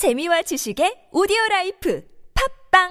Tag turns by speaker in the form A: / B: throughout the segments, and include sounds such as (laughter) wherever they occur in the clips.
A: 재미와 지식의 오디오 라이프 팟빵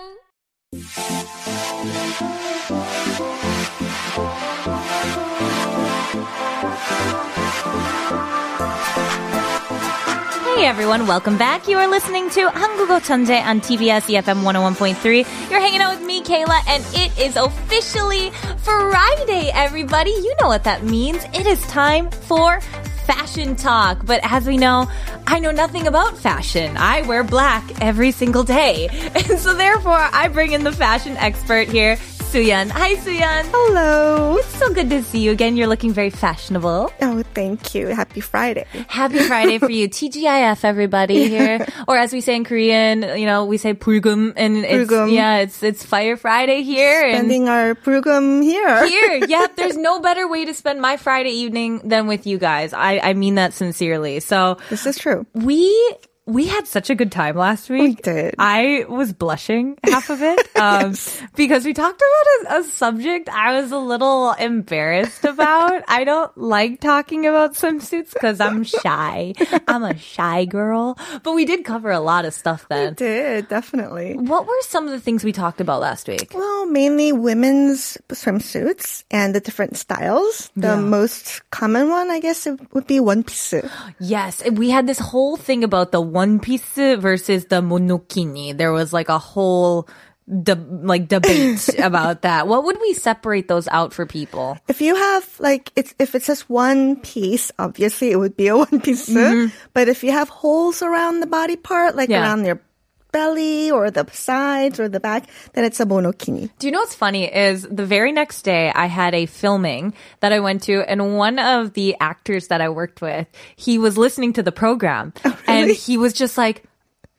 B: Hey everyone, welcome back. You are listening to Hangugo Chanje on TBS EFM 101.3. You're hanging out with me, Kayla, and it is officially Friday, everybody. You know what that means. It is time for fashion talk. But as we know, I know nothing about fashion. I wear black every single day. (laughs) And so therefore, I bring in the fashion expert here, Suyeon. Hi, Suyeon.
C: Hello.
B: It's so good to see you again. You're looking very fashionable.
C: Oh, thank you. Happy Friday.
B: Happy Friday for you. (laughs) TGIF, everybody here. Or as we say in Korean, you know, we say 불금 and it's,
C: 불금.
B: yeah, it's, it's Fire Friday here.
C: Spending our 불금 here.
B: Here. (laughs) Yeah. There's no better way to spend my Friday evening than with you guys. I, I mean that sincerely. So
C: this is true.
B: We we had such a good time last week.
C: We did.
B: I was blushing half of it (laughs) um, because we talked about a, a subject I was a little embarrassed about. (laughs) I don't like talking about swimsuits because I'm shy. I'm a shy girl. But we did cover a lot of stuff then.
C: We did, definitely.
B: What were some of the things we talked about last week?
C: Well, mainly women's swimsuits and the different styles. The
B: Yeah.
C: most common one, I guess, it would be one piece.
B: Yes, we had this whole thing about the one piece versus the monokini. There was like a whole de- like debate (laughs) about that. What would we separate those out for people?
C: If you have like, it's, if it's just one piece, obviously it would be a (laughs) one piece. But if you have holes around the body part, like
B: Mm-hmm. Yeah.
C: around your belly or the sides or the back, then it's a monokini.
B: Do you know what's funny is the very next day I had a filming that I went to and one of the actors that I worked with, he was listening to the program oh, (laughs) and he was just like,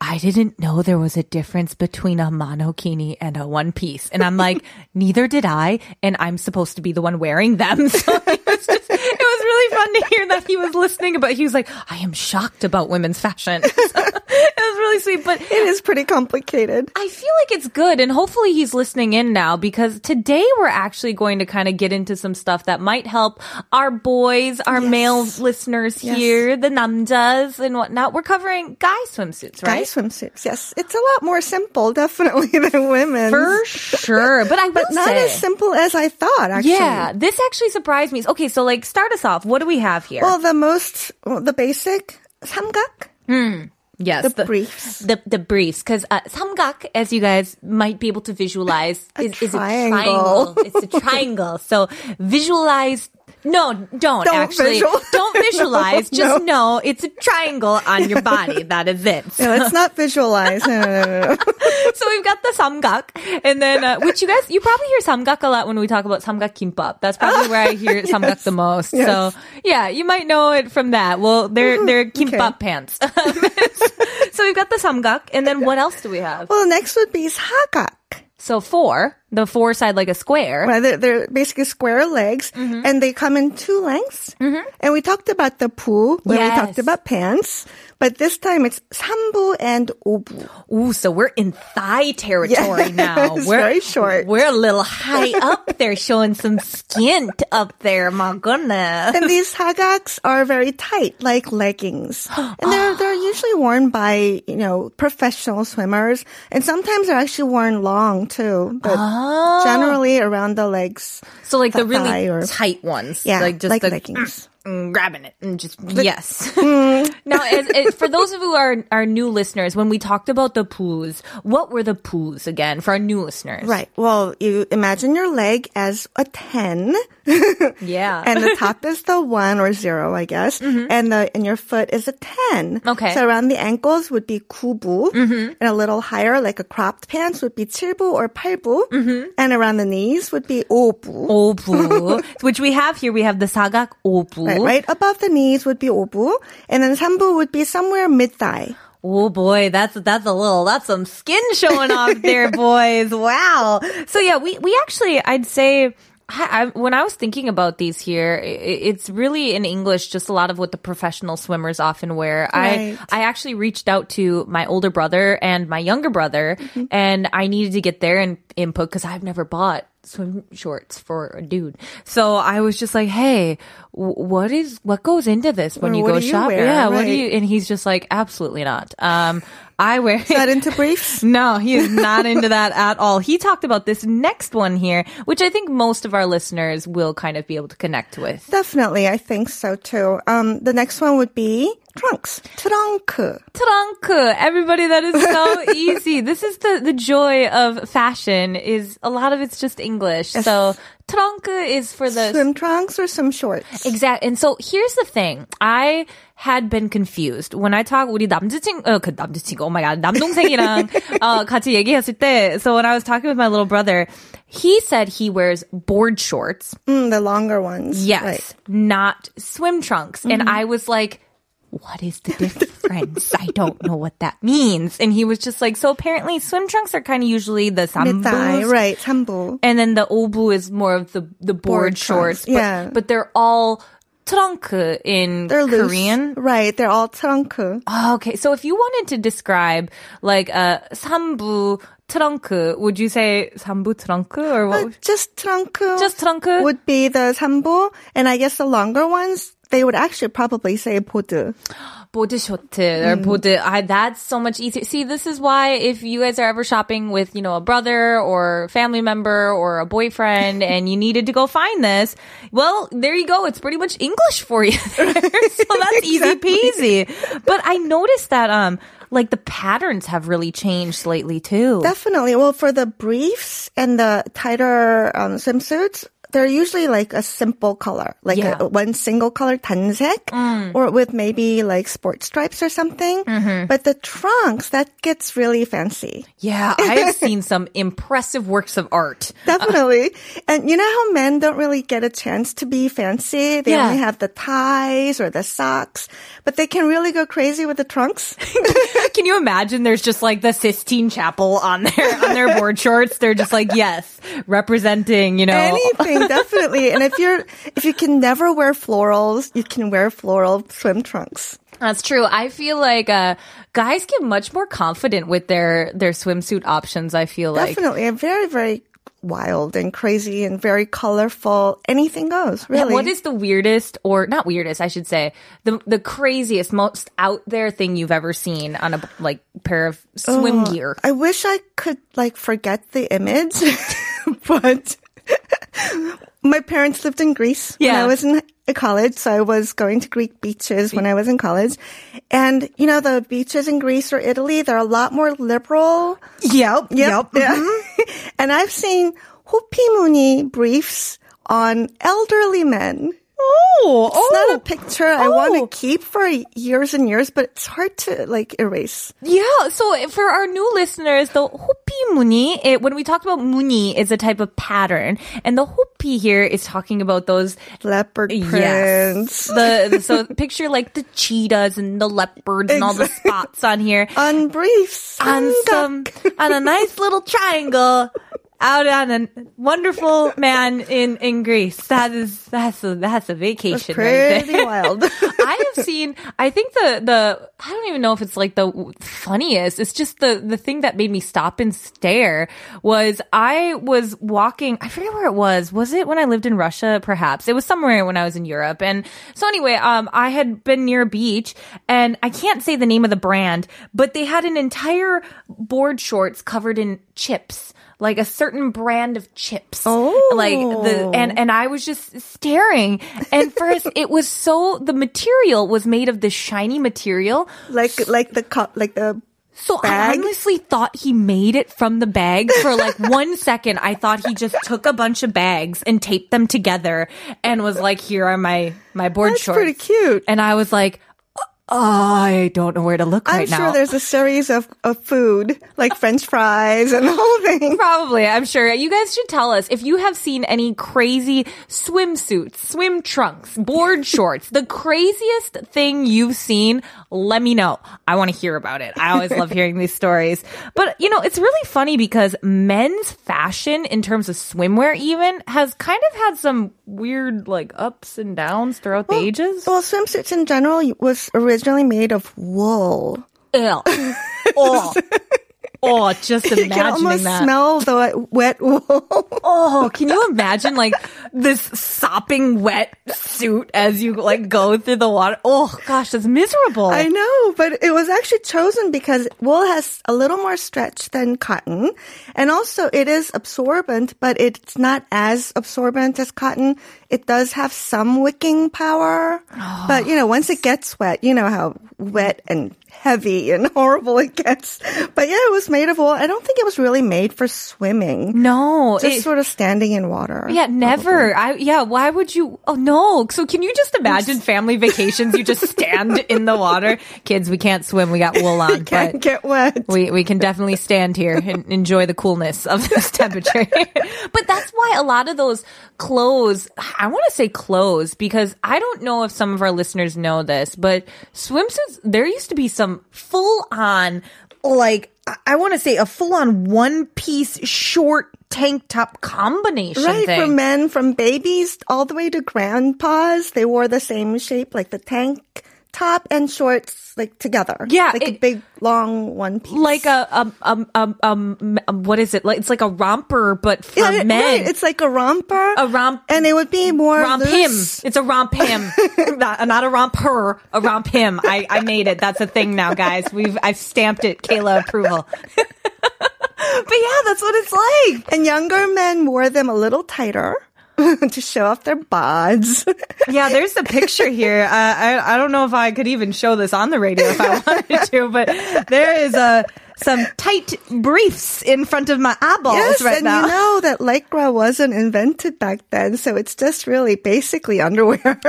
B: I didn't know there was a difference between a monokini and a one piece. And I'm like, (laughs) neither did I. And I'm supposed to be the one wearing them. (laughs) So it was just, it was really fun to hear that he was listening, but he was like, I am shocked about women's fashion. it was really sweet, but
C: It is pretty complicated.
B: I feel like it's good, and hopefully he's listening in now because today we're actually going to kind of get into some stuff that might help our boys, our male listeners
C: Yes.
B: here, the namjas and whatnot. We're covering guy swimsuits, right?
C: Guy swimsuits, yes. It's a lot more simple, (laughs) definitely, than women.
B: For sure, but I will
C: But not
B: say,
C: as simple as I thought, actually.
B: yeah, this actually surprised me. Okay, so like start us off. What do we have here?
C: Well, the most, well, the basic 삼각, hmm.
B: Yes,
C: the, briefs.
B: the the briefs because uh, samgak, as you guys might be able to visualize, is, is a
C: triangle.
B: triangle. it's a (laughs) triangle. So visualize. No, don't,
C: Don't
B: actually.
C: visual-
B: Don't visualize. (laughs) Just
C: No.
B: know it's a triangle on your body. That is it.
C: No, let's not visualize. No, no, no, no. (laughs)
B: so we've got the samgak, and then uh, which you guys you probably hear samgak a lot when we talk about samgak kimbap. That's probably where I hear (laughs) samgak the most.
C: yes.
B: So yeah, you might know it from that. Well, they're they're kimbap pants. so we've got the samgak, and then what else do we have?
C: Well, next would be 사각.
B: So four, the four side like a square.
C: Well, they're, they're basically square legs
B: mm-hmm.
C: and they come in two lengths. Mm-hmm. And we talked about the pu when
B: yes.
C: we talked about pants, but this time it's sambu and obu.
B: Ooh, so we're in thigh territory
C: yes.
B: now. (laughs) We're
C: very short.
B: We're a little high (laughs) up there showing some skin up there. My goodness.
C: And these sagaks are very tight, like leggings. (gasps) And they're, they're usually worn by, you know, professional swimmers. And sometimes they're actually worn long too, but
B: Oh.
C: generally around the legs.
B: So like the
C: thigh
B: really
C: or-
B: tight ones,
C: Yeah,
B: like just
C: like
B: the,
C: leggings. (clears throat)
B: mm, grabbing it and just yes. (laughs) (laughs) now, as, as, for those of you who are our new listeners, when we talked about the poos, what were the poos again for our new listeners?
C: Right. Well, you imagine your leg as a 10
B: Yeah.
C: and the (laughs) top is the one or zero, I guess. And the and your foot is a ten.
B: Mm-hmm. Okay.
C: So around the ankles would be 구부, and a little higher, like a cropped pants, would be 칠부 or 팔부, and around the knees would be 오부.
B: 오부, (laughs) which we have here. We have the sagak 오부.
C: Right, right above the knees would be 오부, and then 삼부 would be somewhere mid thigh.
B: Oh boy, that's that's a little that's some skin showing off there, (laughs) boys. Wow. So yeah, we we actually I'd say. I, I, when I was thinking about these here, it's really in English, just a lot of what the professional swimmers often wear.
C: Right.
B: I I actually reached out to my older brother and my younger brother, mm-hmm. and I needed to get their in, input because I've never bought swim shorts for a dude. So I was just like, "Hey, what is what goes into this when
C: Or
B: you go
C: do you
B: shop?
C: wear?
B: yeah, what do you?" And he's just like, "Absolutely not. Um, I wear
C: Not into briefs? (laughs)
B: no, he is not into that at all. He talked about this next one here, which I think most of our listeners will kind of be able to connect with.
C: Definitely, I think so too. Um, the next one would be trunks. Trunk.
B: Trunk. Everybody, that is so (laughs) easy. This is the, the joy of fashion is a lot of it's just English. So trunk is for the
C: Swim trunks or swim shorts?
B: Exact. And so here's the thing. I had been confused when I talk 우리 남자친 어그 남자친구 oh my god 남동생이랑 (laughs) 어 같이 얘기했을 때 so when I was talking with my little brother he said he wears board shorts
C: Mm, the longer ones.
B: yes
C: Right.
B: not swim trunks and I was like what is the difference? I don't know what that means. And he was just like, so apparently swim trunks are kind of usually the sambu,
C: right? Sambu,
B: and then the obu is more of the the board,
C: board
B: shorts. But,
C: yeah,
B: but they're all trunk in
C: they're
B: Korean. Loose.
C: Right, they're all trunk.
B: Oh, okay, so if you wanted to describe like a sambu trunk, would you say sambu trunk or what? Uh,
C: just trunk.
B: Just trunk
C: would be the sambu, and I guess the longer ones they would actually probably say 보드.
B: 보드 쇼트 or
C: Mm.
B: 보드. I, that's so much easier. See, this is why if you guys are ever shopping with, you know, a brother or family member or a boyfriend and you needed to go find this, well, there you go. It's pretty much English for you. so (laughs) that's (laughs) easy peasy. But I noticed that, um, like the patterns have really changed lately too.
C: Definitely. Well, for the briefs and the tighter um, swimsuits, they're usually like a simple color, like
B: Yeah.
C: a, one single color 단색, mm. or with maybe like sport stripes or something. Mm-hmm. But the trunks that gets really fancy.
B: yeah, I've (laughs) seen some impressive works of art.
C: Uh, Definitely. and you know how men don't really get a chance to be fancy? They
B: Yeah.
C: only have the ties or the socks, but they can really go crazy with the trunks. (laughs) (laughs)
B: Can you imagine? There's just like the Sistine Chapel on their on their board shorts. They're just like, yes, representing, you know.
C: Anything, (laughs) definitely. And if you're, if you can never wear florals, you can wear floral swim trunks.
B: That's true. I feel like uh, guys get much more confident with their their swimsuit options. I feel like.
C: Definitely. And very, very wild and crazy and very colorful. Anything goes,
B: Yeah,
C: really.
B: What is the weirdest, or not weirdest, I should say, the the craziest, most out there thing you've ever seen on a like pair of swim gear?
C: I wish I could like forget the image, (laughs) but (laughs) my parents lived in Greece
B: yeah.
C: when I was in college, so I was going to Greek beaches when I was in college. And you know, the beaches in Greece or Italy, they're a lot more liberal.
B: Yep,
C: yep. yep. Yeah. Mm-hmm. (laughs) and I've seen Hopi Muni briefs on elderly men
B: Oh,
C: It's not a oh. picture I want
B: Oh.
C: to keep for years and years, but it's hard to like erase.
B: Yeah, so for our new listeners, the hopi muni, it, when we talked about muni, is a type of pattern, and the hopi here is talking about those.
C: Leopard
B: Yes,
C: prints.
B: the so (laughs) picture like the cheetahs and the leopards and all the spots on here,
C: on briefs.
B: on some on a nice little triangle. (laughs) Out on a wonderful man in, in Greece. That is that's a that's a vacation right
C: pretty
B: there.
C: wild. (laughs) (laughs)
B: I have seen. I think the the I don't even know if it's like the funniest. It's just the the thing that made me stop and stare was I was walking. I forget where it was. Was it when I lived in Russia? Perhaps it was somewhere when I was in Europe. And so anyway, um, I had been near a beach, and I can't say the name of the brand, but they had an entire board shorts covered in chips. Like a certain brand of chips.
C: Oh.
B: Like the, oh. and, and I was just staring. And first, it was so, the material was made of this shiny material.
C: like like the co- like the
B: So I honestly thought he made it from the bag for like (laughs) one second. I thought he just took a bunch of bags and taped them together and was like, here are my, my board
C: That's
B: shorts.
C: pretty cute.
B: And I was like, I don't know where to look right now.
C: I'm sure
B: now.
C: there's a series of, of food like French fries and the whole thing.
B: Probably, I'm sure. You guys should tell us if you have seen any crazy swimsuits, swim trunks, board (laughs) shorts, the craziest thing you've seen, let me know. I want to hear about it. I always love hearing these stories. But, you know, it's really funny because men's fashion in terms of swimwear even has kind of had some weird like ups and downs throughout the ages.
C: Well, swimsuits in general was originally made of wool.
B: Ew. (laughs) Oh. Oh, just (laughs)
C: you can almost
B: that.
C: smell the wet wool.
B: Oh, can you (laughs) imagine like this sopping wet suit as you like go through the water? Oh gosh, that's miserable.
C: I know, but it was actually chosen because wool has a little more stretch than cotton. And also it is absorbent, but it's not as absorbent as cotton. It does have some wicking power. Oh. But you know, once it gets wet, you know how wet and heavy and (laughs) horrible it gets. But yeah, it was made of wool. I don't think it was really made for swimming.
B: no,
C: Just
B: it-
C: sort of standing in water.
B: yeah, never. I yeah. Why would you? Oh no. So can you just imagine family vacations? You just (laughs) stand in the water. Kids, we can't swim. We got wool on, (laughs)
C: Can't
B: but
C: get wet.
B: we we can definitely stand here and enjoy the coolness of this temperature. but that's why a lot of those clothes, I want to say clothes because I don't know if some of our listeners know this, but swimsuits there used to be some full on like I- I want to say a full on one piece short tank top combination
C: Right,
B: thing.
C: for men, from babies all the way to grandpas, they wore the same shape, like the tank top and shorts, like together.
B: Yeah,
C: like a big long one piece.
B: like a um um um um um, what is it like it's like a romper but for
C: Yeah,
B: men
C: right, It's like a romper.
B: A romp-
C: and it would be more
B: romp him. It's a romp him, (laughs) not, not a romp her. A romp him. I, I made it. That's a thing now, guys. We've I've stamped it. Kayla approval. (laughs) but yeah, that's what it's like.
C: And younger men wore them a little tighter (laughs) to show off their bods. (laughs)
B: Yeah, there's a picture here. Uh, I I don't know if I could even show this on the radio if I (laughs) wanted to, but there is a some tight briefs in front of my eyeballs
C: yes,
B: right
C: and
B: now.
C: you know that lycra wasn't invented back then, so it's just really basically underwear.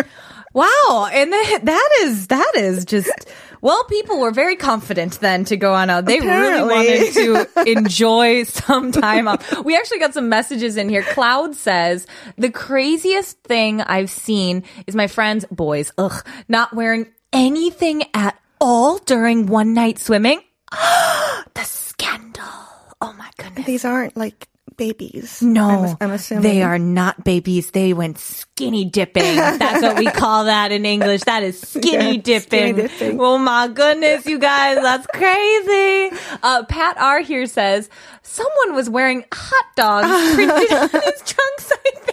B: Wow, and that, that is that is just well, people were very confident then to go on out. They
C: Apparently.
B: really wanted to (laughs) enjoy some time off. We actually got some messages in here. Cloud says the craziest thing I've seen is my friends, boys, ugh, not wearing anything at all during one night swimming. (gasps) the scandal. Oh my goodness.
C: These aren't like babies.
B: No,
C: I'm, I'm assuming
B: they are not babies. They went skinny dipping. That's what we call (laughs) that in English. That is skinny
C: Yeah,
B: dipping.
C: skinny dipping.
B: Oh my goodness, you guys, that's crazy. Uh, Pat R here says someone was wearing hot dogs (laughs) printed on his trunks. I think.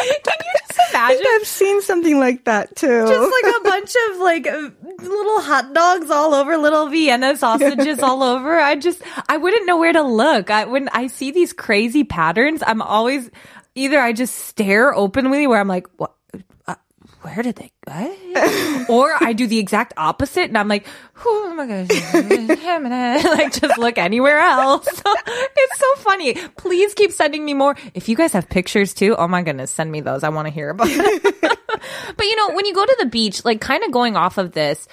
B: Can you just
C: I
B: imagine?
C: think I've seen something like that too.
B: Just like a bunch of like uh, little hot dogs all over, little Vienna sausages (laughs) all over. I just, I wouldn't know where to look. I, when I see these crazy patterns, I'm always either I just stare openly where I'm like, what? Where did they go? or I do the exact opposite and I'm like, oh my gosh, like just look anywhere else. (laughs) it's so funny. Please keep sending me more. If you guys have pictures too, oh my goodness, send me those. I want to hear about it. (laughs) But you know, when you go to the beach, like kind of going off of this,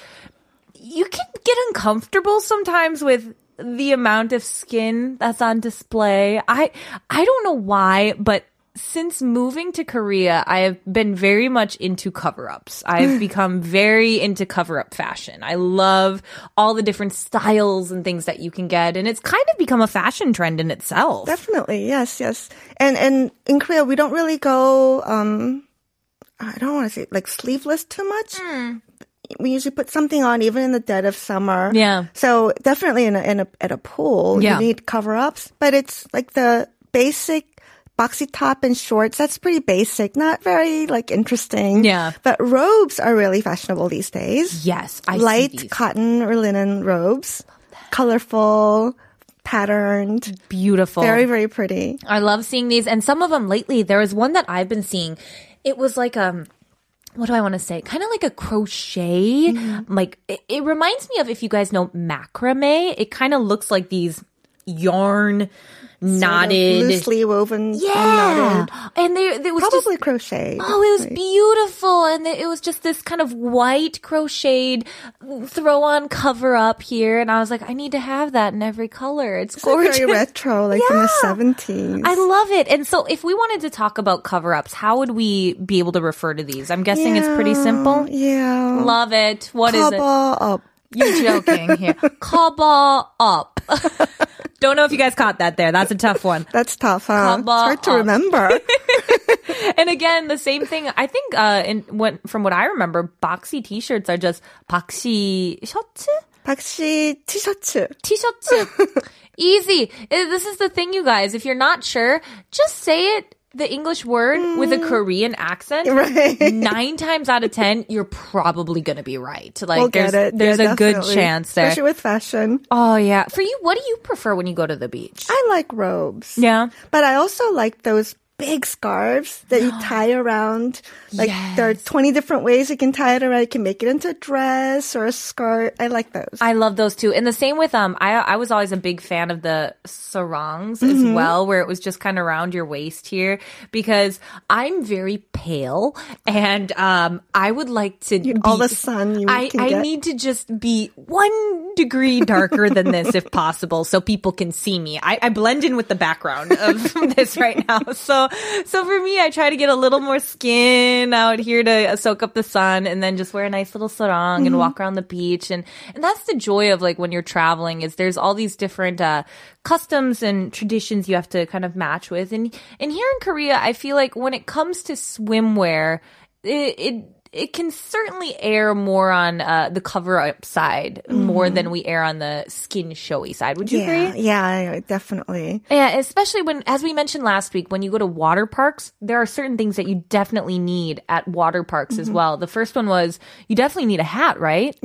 B: you can get uncomfortable sometimes with the amount of skin that's on display. I I don't know why, but since moving to Korea, I have been very much into cover-ups. I've (laughs) become very into cover-up fashion. I love all the different styles and things that you can get, and it's kind of become a fashion trend in itself.
C: Definitely, yes, yes. And and in Korea, we don't really go. um I don't want to say like sleeveless too much.
B: Hmm.
C: We usually put something on even in the dead of summer.
B: Yeah.
C: So definitely in a, in a at a pool,
B: Yeah.
C: you need cover ups, but it's like the basic boxy top and shorts. That's pretty basic, not very like interesting.
B: Yeah.
C: But robes are really fashionable these days.
B: yes, I see
C: Light cotton or linen robes, colorful, patterned,
B: beautiful.
C: very very pretty.
B: I love seeing these, and some of them lately. There was one that I've been seeing. It was like um, what do I want to say? Kind of like a crochet. Like it, it reminds me of if you guys know macrame. It kind of looks like these yarn knotted.
C: loosely woven,
B: yeah,
C: knotted.
B: and there there was just
C: probably crochet.
B: Oh, it was beautiful. And it was just this kind of white crocheted throw on cover up here. And I was like, I need to have that in every color. It's
C: It's like
B: gorgeous.
C: very retro, (laughs) like from the
B: Yeah.
C: seventies.
B: I love it. And so if we wanted to talk about cover ups, how would we be able to refer to these? I'm guessing it's pretty simple.
C: Yeah,
B: Love it. What is it?
C: Up.
B: You're joking here. (laughs) Cover up. (laughs) Don't know if you guys caught that there. That's a tough one. (laughs)
C: That's tough, huh?
B: Cover
C: it's hard to
B: up.
C: remember. (laughs)
B: And again, the same thing. I think, uh, in what from what I remember, boxy t-shirts are just boxy shorts.
C: 박씨 티셔츠.
B: T-shirt. (laughs) Easy. Uh, This is the thing, you guys. If you're not sure, just say it the English word with a mm. Korean accent.
C: Right. (laughs)
B: Nine times out of ten, you're probably gonna be right. Like
C: We'll
B: there's
C: get it.
B: there's
C: Yeah,
B: a good chance there.
C: Especially with fashion.
B: Oh yeah. For you, what do you prefer when you go to the beach?
C: I like robes.
B: Yeah.
C: But I also like those big scarves that you (gasps) tie around. Like there are 20 different ways you can tie it around. You can make it into a dress or a skirt. I like those.
B: I love those too. And the same with um I I was always a big fan of the sarongs as
C: Mm-hmm.
B: well where it was just kind of around your waist here because I'm very pale and um I would like to be,
C: all the sun you
B: I I
C: get.
B: need to just be 1 degree darker than this if possible so people can see me. I I blend in with the background of (laughs) this right now. So (laughs) so for me I try to get a little more skin out here to soak up the sun and then just wear a nice little sarong
C: Mm-hmm.
B: and walk around the beach and and that's the joy of like when you're traveling is there's all these different uh customs and traditions you have to kind of match with and and here in Korea I feel like when it comes to swimwear it, it it can certainly err more on uh, the cover up side more than we err on the skin showy side. Would you
C: Mm-hmm. yeah,
B: agree?
C: yeah, definitely.
B: Yeah, especially when, as we mentioned last week, when you go to water parks, there are certain things that you definitely need at water parks
C: Mm-hmm.
B: as well. The first one was you definitely need a hat, right?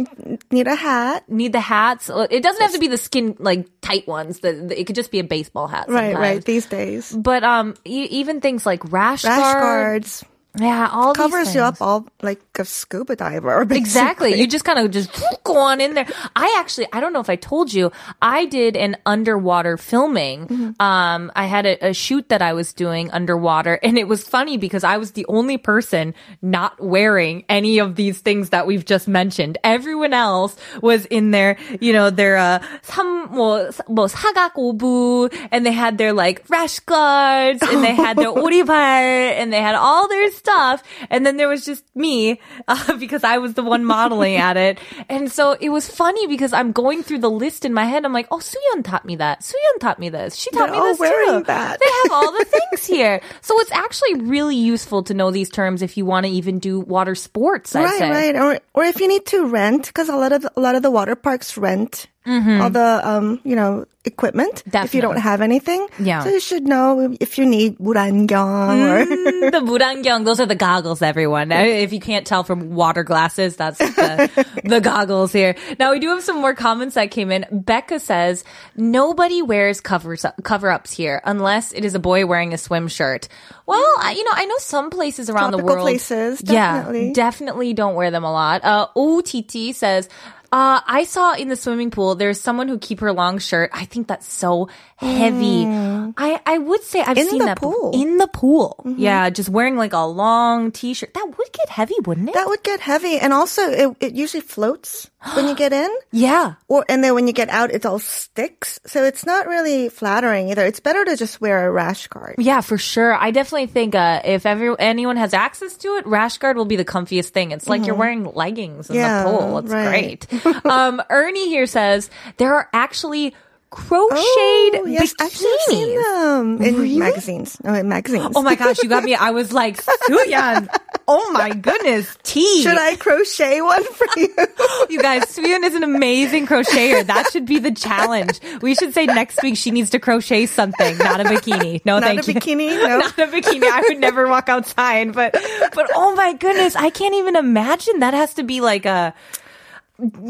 C: Need a hat.
B: Need the hats. It doesn't have to be the skin like tight ones. The, the- it could just be a baseball hat.
C: Right,
B: sometimes.
C: right. These days.
B: But um, e- even things like rash,
C: Rash
B: guard,
C: guards
B: yeah, all these
C: covers you
B: things.
C: up all like a scuba diver.
B: Exactly. (laughs)
C: basically.
B: You just kind of just (laughs) go on in there. I actually, I don't know if I told you, I did an underwater filming.
C: Mm-hmm.
B: Um, I had a, a shoot that I was doing underwater and it was funny because I was the only person not wearing any of these things that we've just mentioned. Everyone else was in their, you know, their, uh, 삼, 뭐, 뭐, 사각 오부 and they had their like rash guards and they had their (laughs) 오리발 and they had all their stuff. And then there was just me, uh, (laughs) because I was the one modeling at it. And so it was funny because I'm going through the list in my head. I'm like, oh, Suyeon taught me that. Suyeon taught me this. She taught
C: They're
B: me this
C: wearing
B: too.
C: that.
B: They have all the (laughs) things here. So it's actually really useful to know these terms if you want to even do water sports, I'd
C: right,
B: say.
C: right. Or or if you need to rent, because a lot of the, a lot of the water parks rent mm-hmm. all the um, you know equipment Definitely. if you don't have anything.
B: Yeah.
C: So you should know if you need 물안경 or mm,
B: the 물안경. Those are the goggles, everyone. If you can't tell from water glasses, that's the, (laughs) the goggles here. Now we do have some more comments that came in. Becca says nobody wears covers cover ups here unless it is a boy wearing a swim shirt. Well, I, you know, I know some places around
C: Tropical the
B: world.
C: Places, definitely.
B: yeah, definitely don't wear them a lot. Uh, OTT says uh, I saw in the swimming pool, there's someone who keep her long shirt. I think that's so heavy. I, I would say I've
C: Mm. In
B: seen
C: the
B: that
C: pool. Mm-hmm.
B: In the pool. Yeah, just wearing like a long t-shirt. That would get heavy, wouldn't it?
C: that would get heavy, and also it it usually floats when you get in. (gasps)
B: yeah.
C: Or and then when you get out, it all sticks. So it's not really flattering either. It's better to just wear a rash guard.
B: Yeah, for sure. I definitely think uh, if every, anyone has access to it, rash guard will be the comfiest thing. It's like you're wearing leggings in
C: Mm-hmm. Yeah,
B: the pool. It's
C: right.
B: great. (laughs) um, Ernie here says there are actually crocheted
C: Oh, yes,
B: bikinis.
C: actually, I've seen them in magazines. No, in magazines.
B: Oh my gosh, you got me. I was like, Suyeon. Oh my goodness, tea.
C: Should I crochet one for you? (laughs)
B: You guys, Suyeon is an amazing crocheter. That should be the challenge. We should say next week she needs to crochet something, not a bikini. No,
C: Not
B: thank you.
C: Not a bikini, (laughs) no.
B: not a bikini. I would never walk outside, but but oh my goodness, I can't even imagine. That has to be like a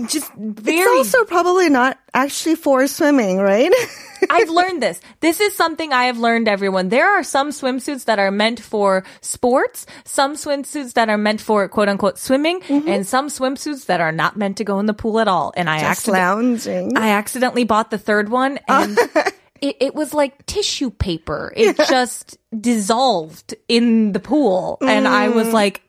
B: just very.
C: It's also probably not actually for swimming, right? (laughs)
B: I've learned this. This is something I have learned, everyone. There are some swimsuits that are meant for sports, some swimsuits that are meant for quote unquote swimming, mm-hmm. and some swimsuits that are not meant to go in the pool at all. And I
C: Just
B: accident-
C: lounging.
B: I accidentally bought the third one oh. and (laughs) it, it was like tissue paper. It just dissolved in the pool. And I was mm. like,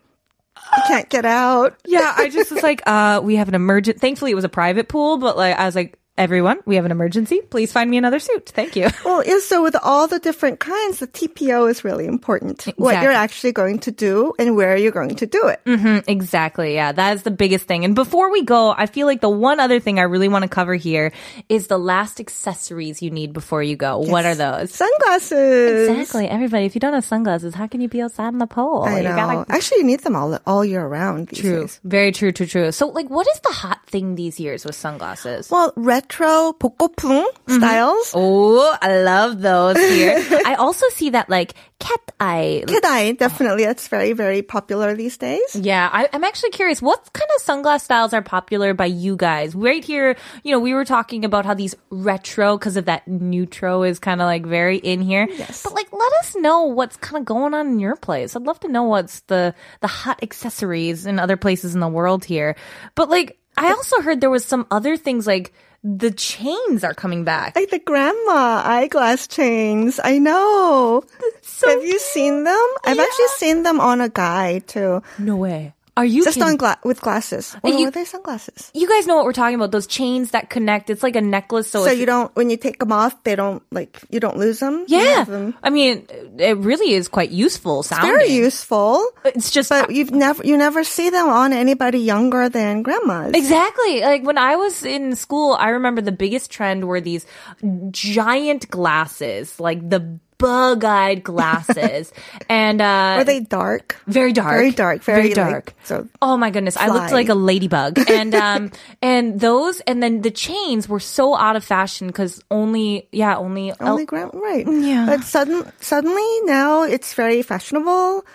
C: I can't get out.
B: yeah, I just was like, uh, we have an emergent. Thankfully, it was a private pool, but like, I was like, everyone, we have an emergency. Please find me another suit. Thank you.
C: Well, yeah, so with all the different kinds, the TPO is really important. What you're actually going to do and where you're going to do it.
B: Mm, exactly. Yeah, that is the biggest thing. And before we go, I feel like the one other thing I really want to cover here is the last accessories you need before you go. What are those?
C: Sunglasses.
B: Exactly. Everybody, if you don't have sunglasses, how can you be outside in the pole?
C: I
B: You
C: know.
B: gotta-
C: Actually, you need them all all year round. These
B: True.
C: days.
B: Very true, true, true. So, like, what is the hot thing these years with sunglasses?
C: Well, retro 복고풍
B: mm-hmm.
C: styles. Mm-hmm.
B: Oh, I love those here. (laughs) I also see that like cat eye.
C: Cat eye, definitely. That's very, very popular these days.
B: Yeah, I, am actually curious what kind of sunglass styles are popular by you guys? Right here, you know, we were talking about how these retro, because of that newtro, is kind of like very in here.
C: Yes.
B: But like, let us know what's kind of going on in your place. I'd love to know what's the the hot accessories in other places in the world here. But like, I also heard there was some other things like the chains are coming back.
C: Like the grandma eyeglass chains. I know. Have you seen them? I've actually seen them on a guy too.
B: No way. Are you
C: Just
B: kidding?
C: on gla- with glasses. Or
B: you-
C: were they sunglasses?
B: You guys know what we're talking about? Those chains that connect. It's like a necklace. So,
C: So you don't, when you take them off, they don't like, you don't lose them.
B: Yeah.
C: them.
B: I mean, it really is quite useful sounding.
C: Very useful.
B: It's just
C: But you've never, you never see them on anybody younger than grandmas.
B: Exactly. Like when I was in school, I remember the biggest trend were these giant glasses, like the bug-eyed glasses, (laughs) and uh,
C: Are they dark?
B: very dark,
C: Very dark. Very, like,
B: dark.
C: so
B: Oh my goodness, I looked like a ladybug, (laughs) and um, and those, and then the chains were so out of fashion because only, yeah, only,
C: only grand, right?
B: Yeah.
C: But sudden, suddenly now it's very fashionable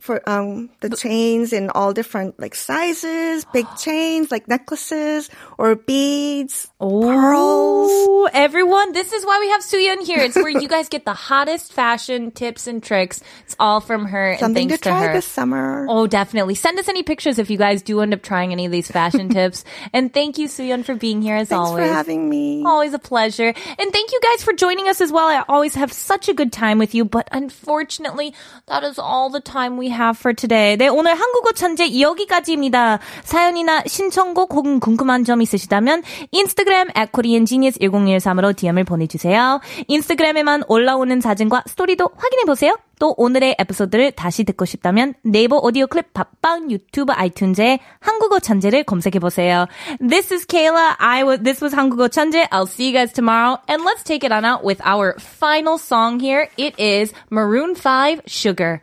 C: for um the chains in all different like sizes, big (gasps) chains like necklaces or beads, pearls.
B: Oh, everyone, this is why we have Suyun here. It's where you guys get the hottest fashion tips and tricks. It's all from her and
C: Something to
B: thanks to,
C: try
B: her.
C: this summer.
B: Oh, definitely. Send us any pictures if you guys do end up trying any of these fashion (laughs) tips. And thank you, Suyun, for being here as always.
C: Thanks
B: always.
C: for having me.
B: Always a pleasure. And thank you guys for joining us as well. I always have such a good time with you, but unfortunately, that is all the time we have for today. 네, 오늘 한국어 천재 여기까지입니다. 사연이나 신청곡 혹은 궁금한 점 있으시다면 인스타그램 at koreangenius1013으로 DM을 보내주세요. 인스타그램에만 올라오는 사진과 스토리도 확인해보세요. 또 오늘의 에피소드를 다시 듣고 싶다면 네이버 오디오 클립 팟빵 유튜브 아이튠즈에 한국어 천재를 검색해 보세요. This is Kayla. I was, this was 한국어 천재. I'll see you guys tomorrow. And let's take it on out with our final song here. It is Maroon 5 Sugar.